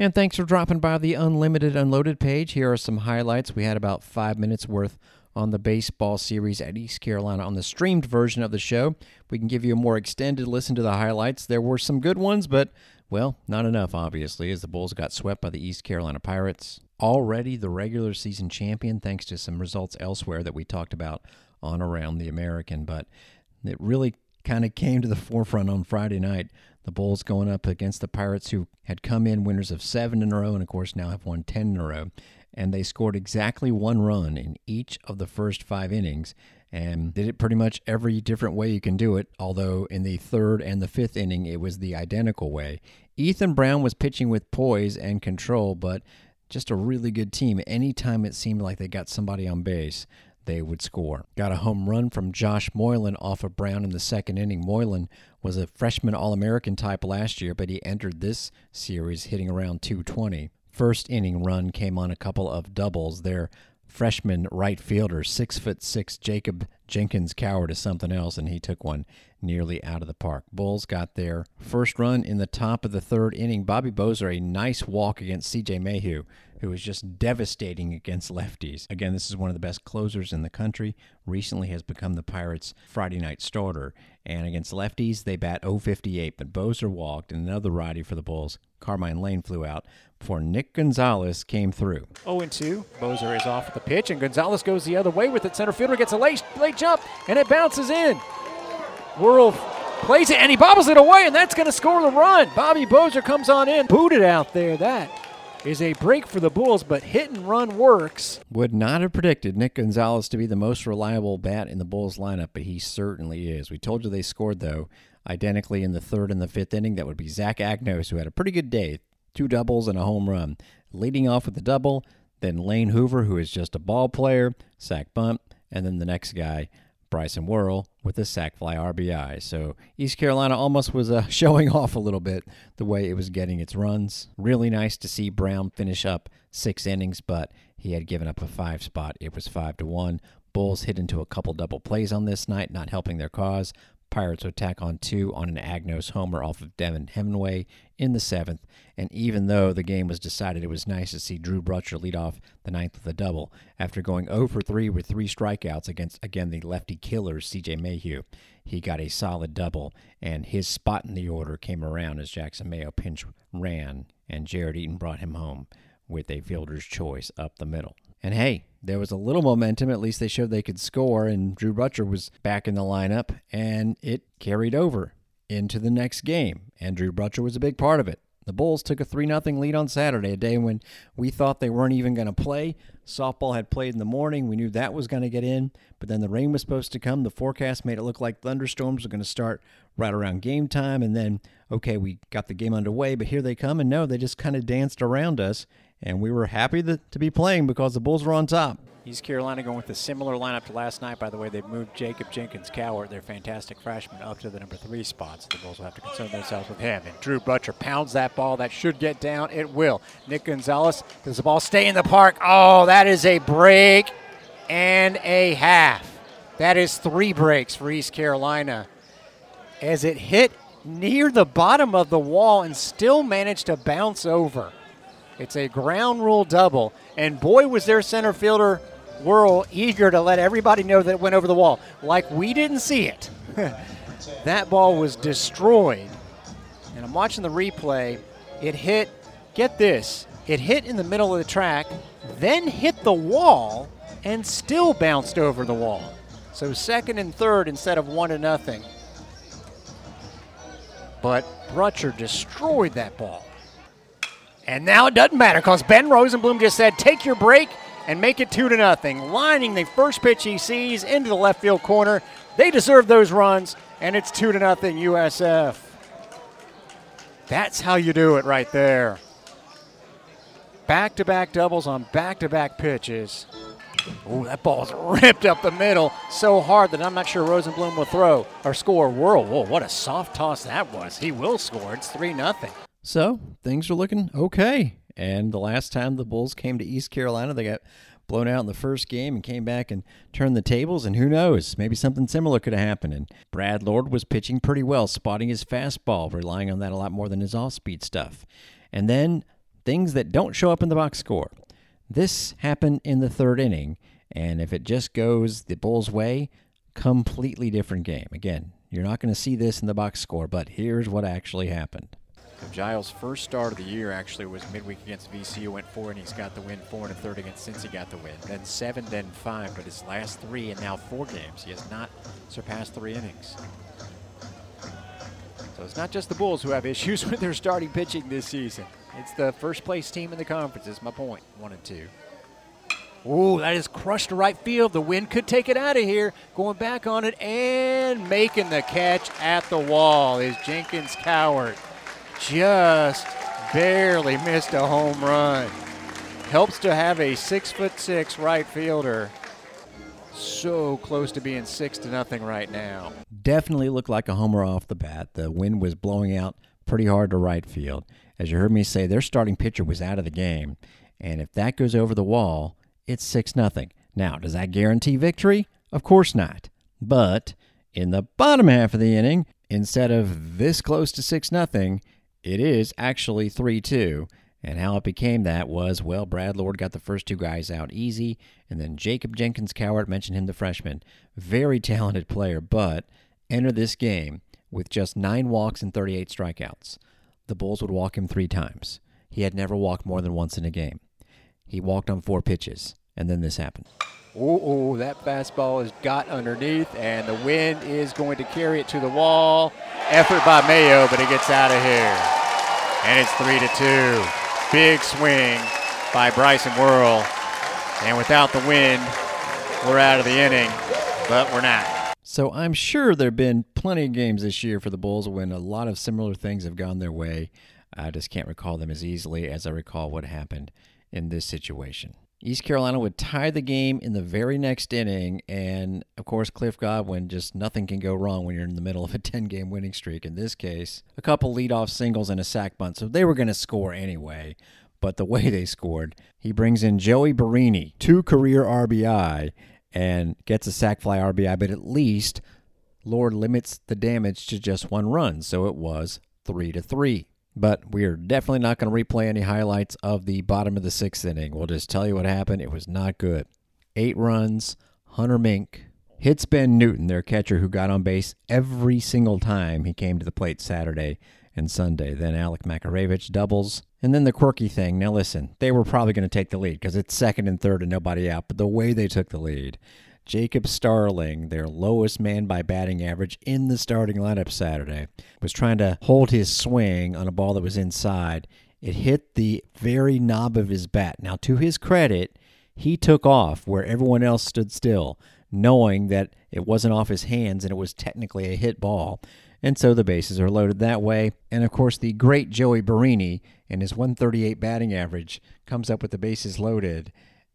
And thanks for dropping by the Unlimited Unloaded page. Here are some highlights. We had about five minutes worth on the baseball series at East Carolina on the streamed version of the show. We can give you a more extended listen to the highlights. There were some good ones, but, well, not enough, obviously, as the Bulls got swept by the East Carolina Pirates. Already the regular season champion, thanks to some results elsewhere that we talked about on Around the American. But it really kind of came to the forefront on Friday night the Bulls going up against the Pirates, who had come in winners of seven in a row and, of course, now have won 10 in a row. And they scored exactly one run in each of the first five innings and did it pretty much every different way you can do it, although in the third and the fifth inning, it was the identical way. Ethan Brown was pitching with poise and control, but just a really good team. Anytime it seemed like they got somebody on base, they would score. Got a home run from Josh Moylan off of Brown in the second inning. Moylan was a freshman All American type last year, but he entered this series hitting around 220. First inning run came on a couple of doubles. Their freshman right fielder, six foot six Jacob Jenkins Cowart is something else, and he took one nearly out of the park. Bulls got their first run in the top of the third inning. Bobby Bozer, a nice walk against CJ Mayhue, who was just devastating against lefties. Again, this is one of the best closers in the country. Recently has become the Pirates' Friday night starter. And against lefties, they bat 058, but Bozer walked, and another righty for the Bulls, Carmine Lane, flew out before Nick Gonzalez came through. 0 2. Bozer is off the pitch, and Gonzalez goes the other way with it. Center fielder gets a late, late jump, and it bounces in. Worrell plays it, and he bobbles it away, and that's going to score the run. Bobby Bozer comes on in, booted out there. That is a break for the Bulls, but hit and run works. Would not have predicted Nick Gonzalez to be the most reliable bat in the Bulls lineup, but he certainly is. We told you they scored, though, identically in the third and the fifth inning. That would be Zach Agnos, who had a pretty good day two doubles and a home run. Leading off with the double, then Lane Hoover, who is just a ball player, sack bunt, and then the next guy, Bryson Worrell with a sac fly RBI. So East Carolina almost was uh, showing off a little bit the way it was getting its runs. Really nice to see Brown finish up six innings, but he had given up a five spot. It was five to one. Bulls hit into a couple double plays on this night, not helping their cause. Pirates would tack on two on an Agnos homer off of Devin Hemingway in the seventh. And even though the game was decided, it was nice to see Drew Brutcher lead off the ninth with a double after going 0 for 3 with three strikeouts against, again, the lefty killers, CJ Mayhue. He got a solid double, and his spot in the order came around as Jackson Mayo pinch ran, and Jarrett Eaton brought him home with a fielder's choice up the middle. And hey, there was a little momentum. At least they showed they could score, and Drew Brutcher was back in the lineup, and it carried over into the next game. Andrew Brutcher was a big part of it. The Bulls took a 3 0 lead on Saturday, a day when we thought they weren't even going to play. Softball had played in the morning. We knew that was going to get in, but then the rain was supposed to come. The forecast made it look like thunderstorms were going to start right around game time. And then, okay, we got the game underway, but here they come. And no, they just kind of danced around us and we were happy to, to be playing because the Bulls were on top. East Carolina going with a similar lineup to last night. By the way, they've moved Jacob Jenkins Cowart, their fantastic freshman, up to the number three spot. So the Bulls will have to concern themselves with him. And Drew Brutcher pounds that ball. That should get down. It will. Nick Gonzalez, does the ball stay in the park? Oh, that is a break and a half. That is three breaks for East Carolina. As it hit near the bottom of the wall and still managed to bounce over. It's a ground rule double. And boy, was their center fielder Worrell eager to let everybody know that it went over the wall. Like we didn't see it. that ball was destroyed. And I'm watching the replay. It hit, get this, it hit in the middle of the track, then hit the wall, and still bounced over the wall. So second and third instead of one to nothing. But Brutcher destroyed that ball. And now it doesn't matter because Ben Rosenblum just said, take your break and make it two to nothing. Lining the first pitch he sees into the left field corner. They deserve those runs, and it's two to nothing USF. That's how you do it right there. Back to back doubles on back to back pitches. Oh, that ball's ripped up the middle so hard that I'm not sure Rosenblum will throw or score. Whirl. Whoa, what a soft toss that was. He will score. It's 3 nothing. So things are looking okay. And the last time the Bulls came to East Carolina, they got blown out in the first game and came back and turned the tables. And who knows, maybe something similar could have happened. And Brad Lord was pitching pretty well, spotting his fastball, relying on that a lot more than his off speed stuff. And then things that don't show up in the box score. This happened in the third inning, and if it just goes the Bulls' way, completely different game. Again, you're not going to see this in the box score, but here's what actually happened. Giles' first start of the year actually was midweek against VCU, went four innings, got the win, four and a third against Cincy got the win. Then seven, then five, but his last three and now four games, he has not surpassed three innings. So it's not just the Bulls who have issues with their starting pitching this season. It's the first place team in the conference, is my point. One and two. Ooh, that is crushed to right field. The wind could take it out of here. Going back on it and making the catch at the wall is Jenkins Cowart. Just barely missed a home run. Helps to have a six foot six right fielder. So close to being six to nothing right now. Definitely looked like a homer off the bat. The wind was blowing out pretty hard to right field. As you heard me say, their starting pitcher was out of the game. And if that goes over the wall, it's 6 nothing. Now, does that guarantee victory? Of course not. But in the bottom half of the inning, instead of this close to 6 nothing, it is actually 3 2. And how it became that was, well, Brad Lord got the first two guys out easy, and then Jacob Jenkins Cowart mentioned him, the freshman. Very talented player, but entered this game with just nine walks and 38 strikeouts. The Bulls would walk him three times. He had never walked more than once in a game. He walked on four pitches, and then this happened. Oh, that fastball is got underneath, and the wind is going to carry it to the wall. Effort by Mayo, but it gets out of here. And it's three to two. Big swing by Bryson Worrell. And without the wind, we're out of the inning, but we're not. So I'm sure there have been plenty of games this year for the Bulls when a lot of similar things have gone their way. I just can't recall them as easily as I recall what happened in this situation. East Carolina would tie the game in the very next inning, and of course, Cliff Godwin just nothing can go wrong when you're in the middle of a 10 game winning streak. In this case, a couple leadoff singles and a sac bunt, so they were going to score anyway. But the way they scored, he brings in Joey Barini, two career RBI, and gets a sac fly RBI, but at least Lord limits the damage to just one run, so it was three to three. But we're definitely not going to replay any highlights of the bottom of the sixth inning. We'll just tell you what happened. It was not good. Eight runs, Hunter Mink hits Ben Newton, their catcher, who got on base every single time he came to the plate Saturday and Sunday. Then Alec Makarewicz doubles. And then the quirky thing. Now, listen, they were probably going to take the lead because it's second and third and nobody out. But the way they took the lead, Jacob Starling, their lowest man by batting average in the starting lineup Saturday, was trying to hold his swing on a ball that was inside. It hit the very knob of his bat. Now, to his credit, he took off where everyone else stood still, knowing that it wasn't off his hands and it was technically a hit ball. And so the bases are loaded that way. And of course, the great Joey Barini and his 138 batting average comes up with the bases loaded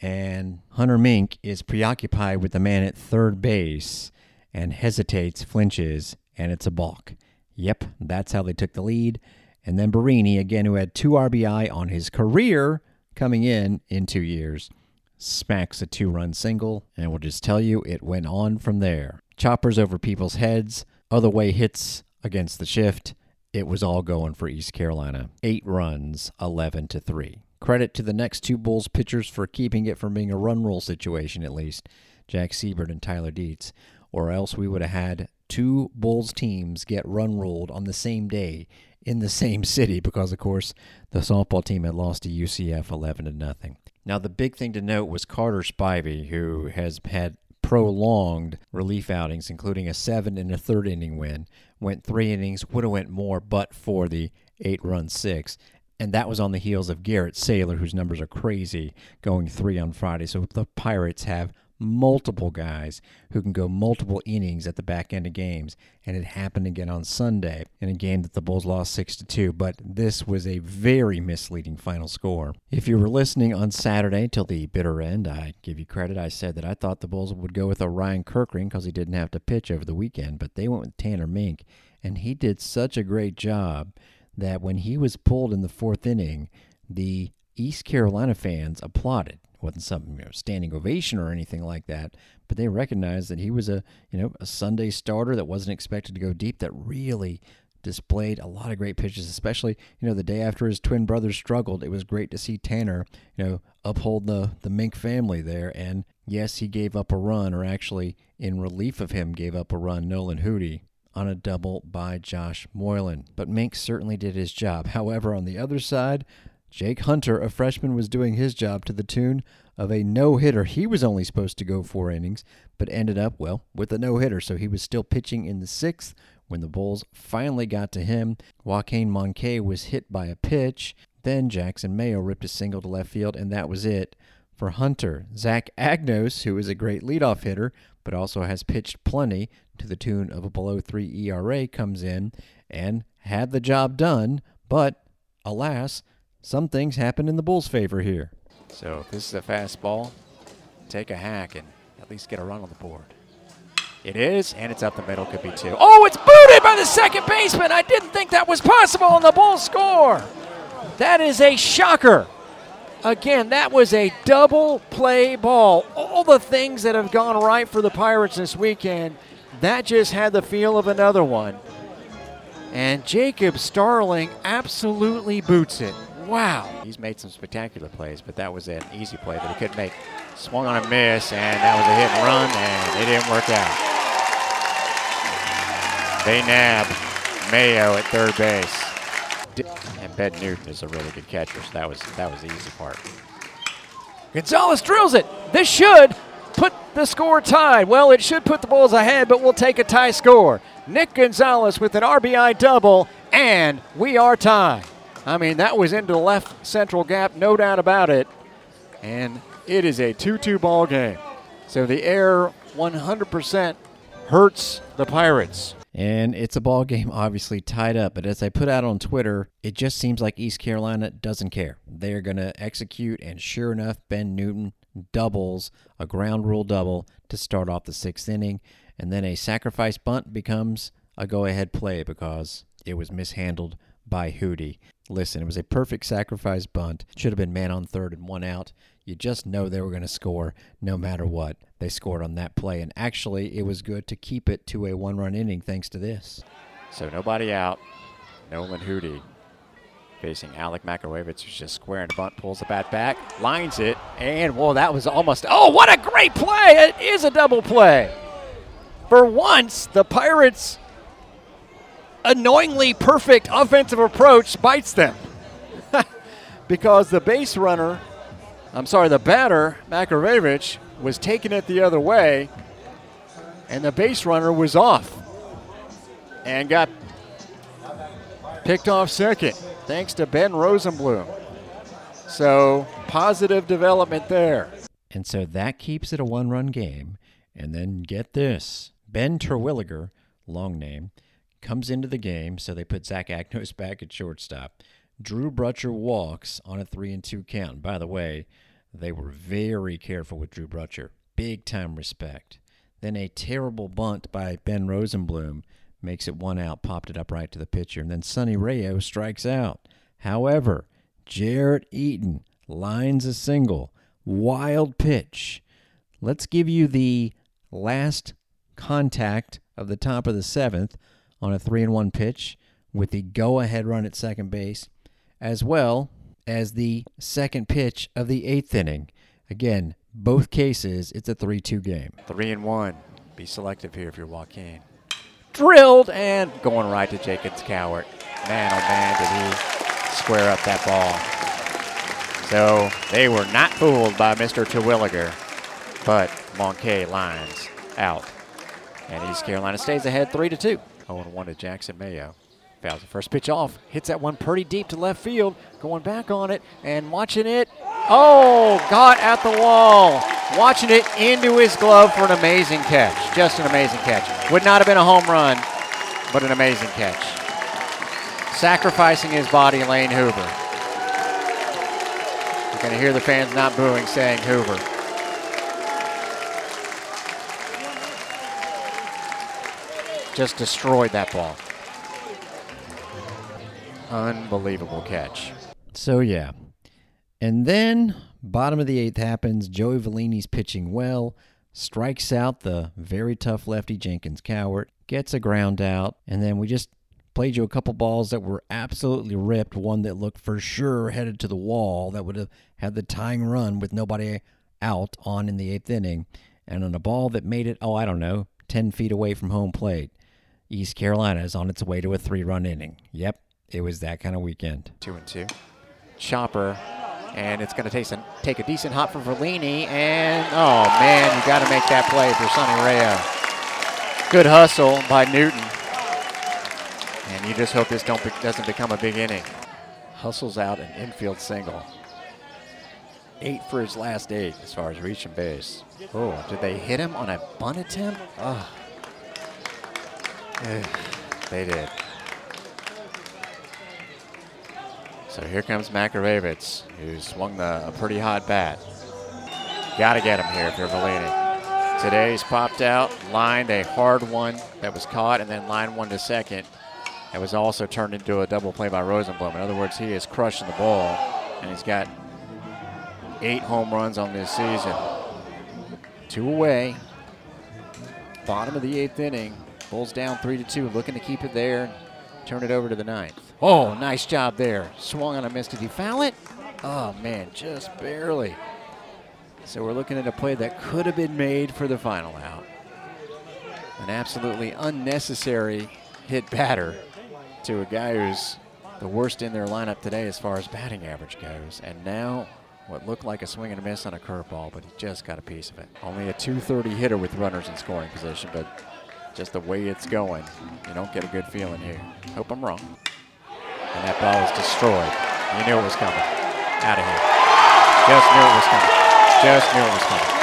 and Hunter Mink is preoccupied with the man at third base and hesitates, flinches, and it's a balk. Yep, that's how they took the lead. And then Barini, again, who had two RBI on his career coming in in two years, smacks a two run single, and we'll just tell you it went on from there. Choppers over people's heads, other way hits against the shift. It was all going for East Carolina. Eight runs, 11 to 3. Credit to the next two Bulls pitchers for keeping it from being a run rule situation, at least Jack Siebert and Tyler Dietz, or else we would have had two Bulls teams get run ruled on the same day in the same city because, of course, the softball team had lost to UCF 11 to nothing. Now, the big thing to note was Carter Spivey, who has had prolonged relief outings, including a seven and a third inning win. Went three innings, would have went more, but for the eight run six and that was on the heels of Garrett Saylor, whose numbers are crazy, going three on Friday. So the Pirates have multiple guys who can go multiple innings at the back end of games, and it happened again on Sunday in a game that the Bulls lost six to two. But this was a very misleading final score. If you were listening on Saturday till the bitter end, I give you credit. I said that I thought the Bulls would go with Orion Kerkering because he didn't have to pitch over the weekend, but they went with Tanner Mink, and he did such a great job that when he was pulled in the fourth inning, the East Carolina fans applauded. It wasn't some you know, standing ovation or anything like that, but they recognized that he was a you know a Sunday starter that wasn't expected to go deep. That really displayed a lot of great pitches, especially, you know, the day after his twin brothers struggled. It was great to see Tanner, you know, uphold the, the Mink family there. And yes, he gave up a run, or actually, in relief of him, gave up a run, Nolan Hootie, on a double by Josh Moylan. But Mink certainly did his job. However, on the other side, Jake Hunter, a freshman, was doing his job to the tune of a no hitter. He was only supposed to go four innings, but ended up, well, with a no hitter. So he was still pitching in the sixth when the Bulls finally got to him. Joaquin Moncay was hit by a pitch. Then Jackson Mayo ripped a single to left field, and that was it for Hunter. Zach Agnos, who is a great leadoff hitter, but also has pitched plenty to the tune of a below three ERA, comes in and had the job done. But alas, some things happened in the Bulls' favor here. So if this is a fastball, take a hack and at least get a run on the board. It is, and it's up the middle. Could be two. Oh, it's booted by the second baseman. I didn't think that was possible, and the Bulls score. That is a shocker. Again, that was a double play ball. All the things that have gone right for the Pirates this weekend, that just had the feel of another one. And Jacob Starling absolutely boots it. Wow. He's made some spectacular plays, but that was an easy play that he couldn't make. Swung on a miss, and that was a hit and run, and it didn't work out. They nab Mayo at third base. And Ben Newton is a really good catcher, so that was that was the easy part. Gonzalez drills it. This should put the score tied. Well, it should put the Bulls ahead, but we'll take a tie score. Nick Gonzalez with an RBI double, and we are tied. I mean, that was into the left central gap, no doubt about it. And it is a 2 2 ball game. So the air 100% hurts the Pirates. And it's a ball game, obviously tied up. But as I put out on Twitter, it just seems like East Carolina doesn't care. They're going to execute, and sure enough, Ben Newton doubles a ground rule double to start off the sixth inning. And then a sacrifice bunt becomes a go ahead play because it was mishandled by Hootie. Listen, it was a perfect sacrifice bunt. Should have been man on third and one out. You just know they were going to score no matter what. They scored on that play, and actually, it was good to keep it to a one run inning thanks to this. So nobody out. Nolan Hootie facing Alec Makarewicz, who's just squaring the bunt, pulls the bat back, lines it, and whoa, that was almost. Oh, what a great play! It is a double play. For once, the Pirates annoyingly perfect offensive approach bites them. because the base runner, I'm sorry, the batter, Makarewicz, was taking it the other way, and the base runner was off and got picked off second thanks to Ben Rosenblum. So, positive development there. And so that keeps it a one run game. And then get this Ben Terwilliger, long name, comes into the game, so they put Zach Agnos back at shortstop. Drew Brutcher walks on a three and two count. And by the way, they were very careful with Drew Brutcher. Big time respect. Then a terrible bunt by Ben Rosenblum makes it one out, popped it up right to the pitcher. And then Sonny Rayo strikes out. However, Jarrett Eaton lines a single. Wild pitch. Let's give you the last contact of the top of the seventh on a three and one pitch with the go ahead run at second base, as well as the second pitch of the eighth inning. Again, both cases, it's a 3 2 game. Three and one. Be selective here if you're Joaquin. Drilled and going right to Jacobs Cowart. Man, oh man, did he square up that ball. So they were not fooled by Mr. Terwilliger, but Moncay lines out. And East Carolina stays ahead 3 to 2. 0 1 to Jackson Mayo. Fouls the first pitch off, hits that one pretty deep to left field, going back on it and watching it. Oh, got at the wall. Watching it into his glove for an amazing catch. Just an amazing catch. Would not have been a home run, but an amazing catch. Sacrificing his body, Lane Hoover. You're going to hear the fans not booing, saying Hoover. Just destroyed that ball. Unbelievable catch. So, yeah. And then, bottom of the eighth happens. Joey Vellini's pitching well, strikes out the very tough lefty Jenkins Cowart, gets a ground out, and then we just played you a couple balls that were absolutely ripped. One that looked for sure headed to the wall that would have had the tying run with nobody out on in the eighth inning, and on a ball that made it, oh, I don't know, 10 feet away from home plate. East Carolina is on its way to a three run inning. Yep, it was that kind of weekend. Two and two. Chopper, and it's going to take, a decent hop for Verlini, and oh man, you got to make that play for Sonny Rayo. Good hustle by Newton, and you just hope this don't be, doesn't become a big inning. Hustles out an infield single. Eight for his last eight as far as reaching base. Oh, did they hit him on a bunt attempt? Oh. they did. So here comes Makarewicz, who swung the, a pretty hot bat. Got to get him here if you're Valini. Today he's popped out, lined a hard one that was caught, and then lined one to second. That was also turned into a double play by Rosenblum. In other words, he is crushing the ball, and he's got eight home runs on this season. Two away. Bottom of the eighth inning. Bulls down three to two, looking to keep it there. Turn it over to the ninth. Oh, nice job there. Swung on a miss. Did he foul it? Oh man, just barely. So we're looking at a play that could have been made for the final out. An absolutely unnecessary hit batter to a guy who's the worst in their lineup today as far as batting average goes. And now what looked like a swing and a miss on a curveball, but he just got a piece of it. Only a 230 hitter with runners in scoring position, but just the way it's going, you don't get a good feeling here. Hope I'm wrong. And that ball was destroyed. You knew it was coming. Out of here. Just knew it was coming. Just knew it was coming.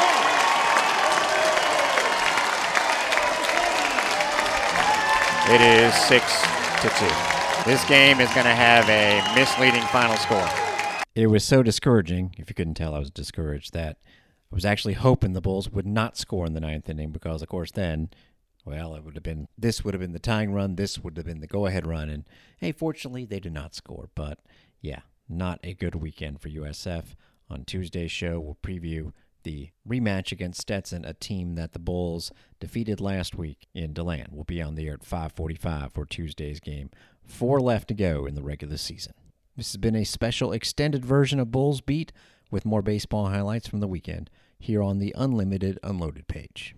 It is six to two. This game is going to have a misleading final score. It was so discouraging. If you couldn't tell, I was discouraged that I was actually hoping the Bulls would not score in the ninth inning because, of course, then, well, it would have been this would have been the tying run, this would have been the go-ahead run, and hey, fortunately, they did not score. But yeah, not a good weekend for USF. On Tuesday's show, we'll preview the rematch against Stetson, a team that the Bulls defeated last week in Deland. We'll be on the air at 5:45 for Tuesday's game. Four left to go in the regular season. This has been a special extended version of Bulls Beat with more baseball highlights from the weekend here on the Unlimited Unloaded page.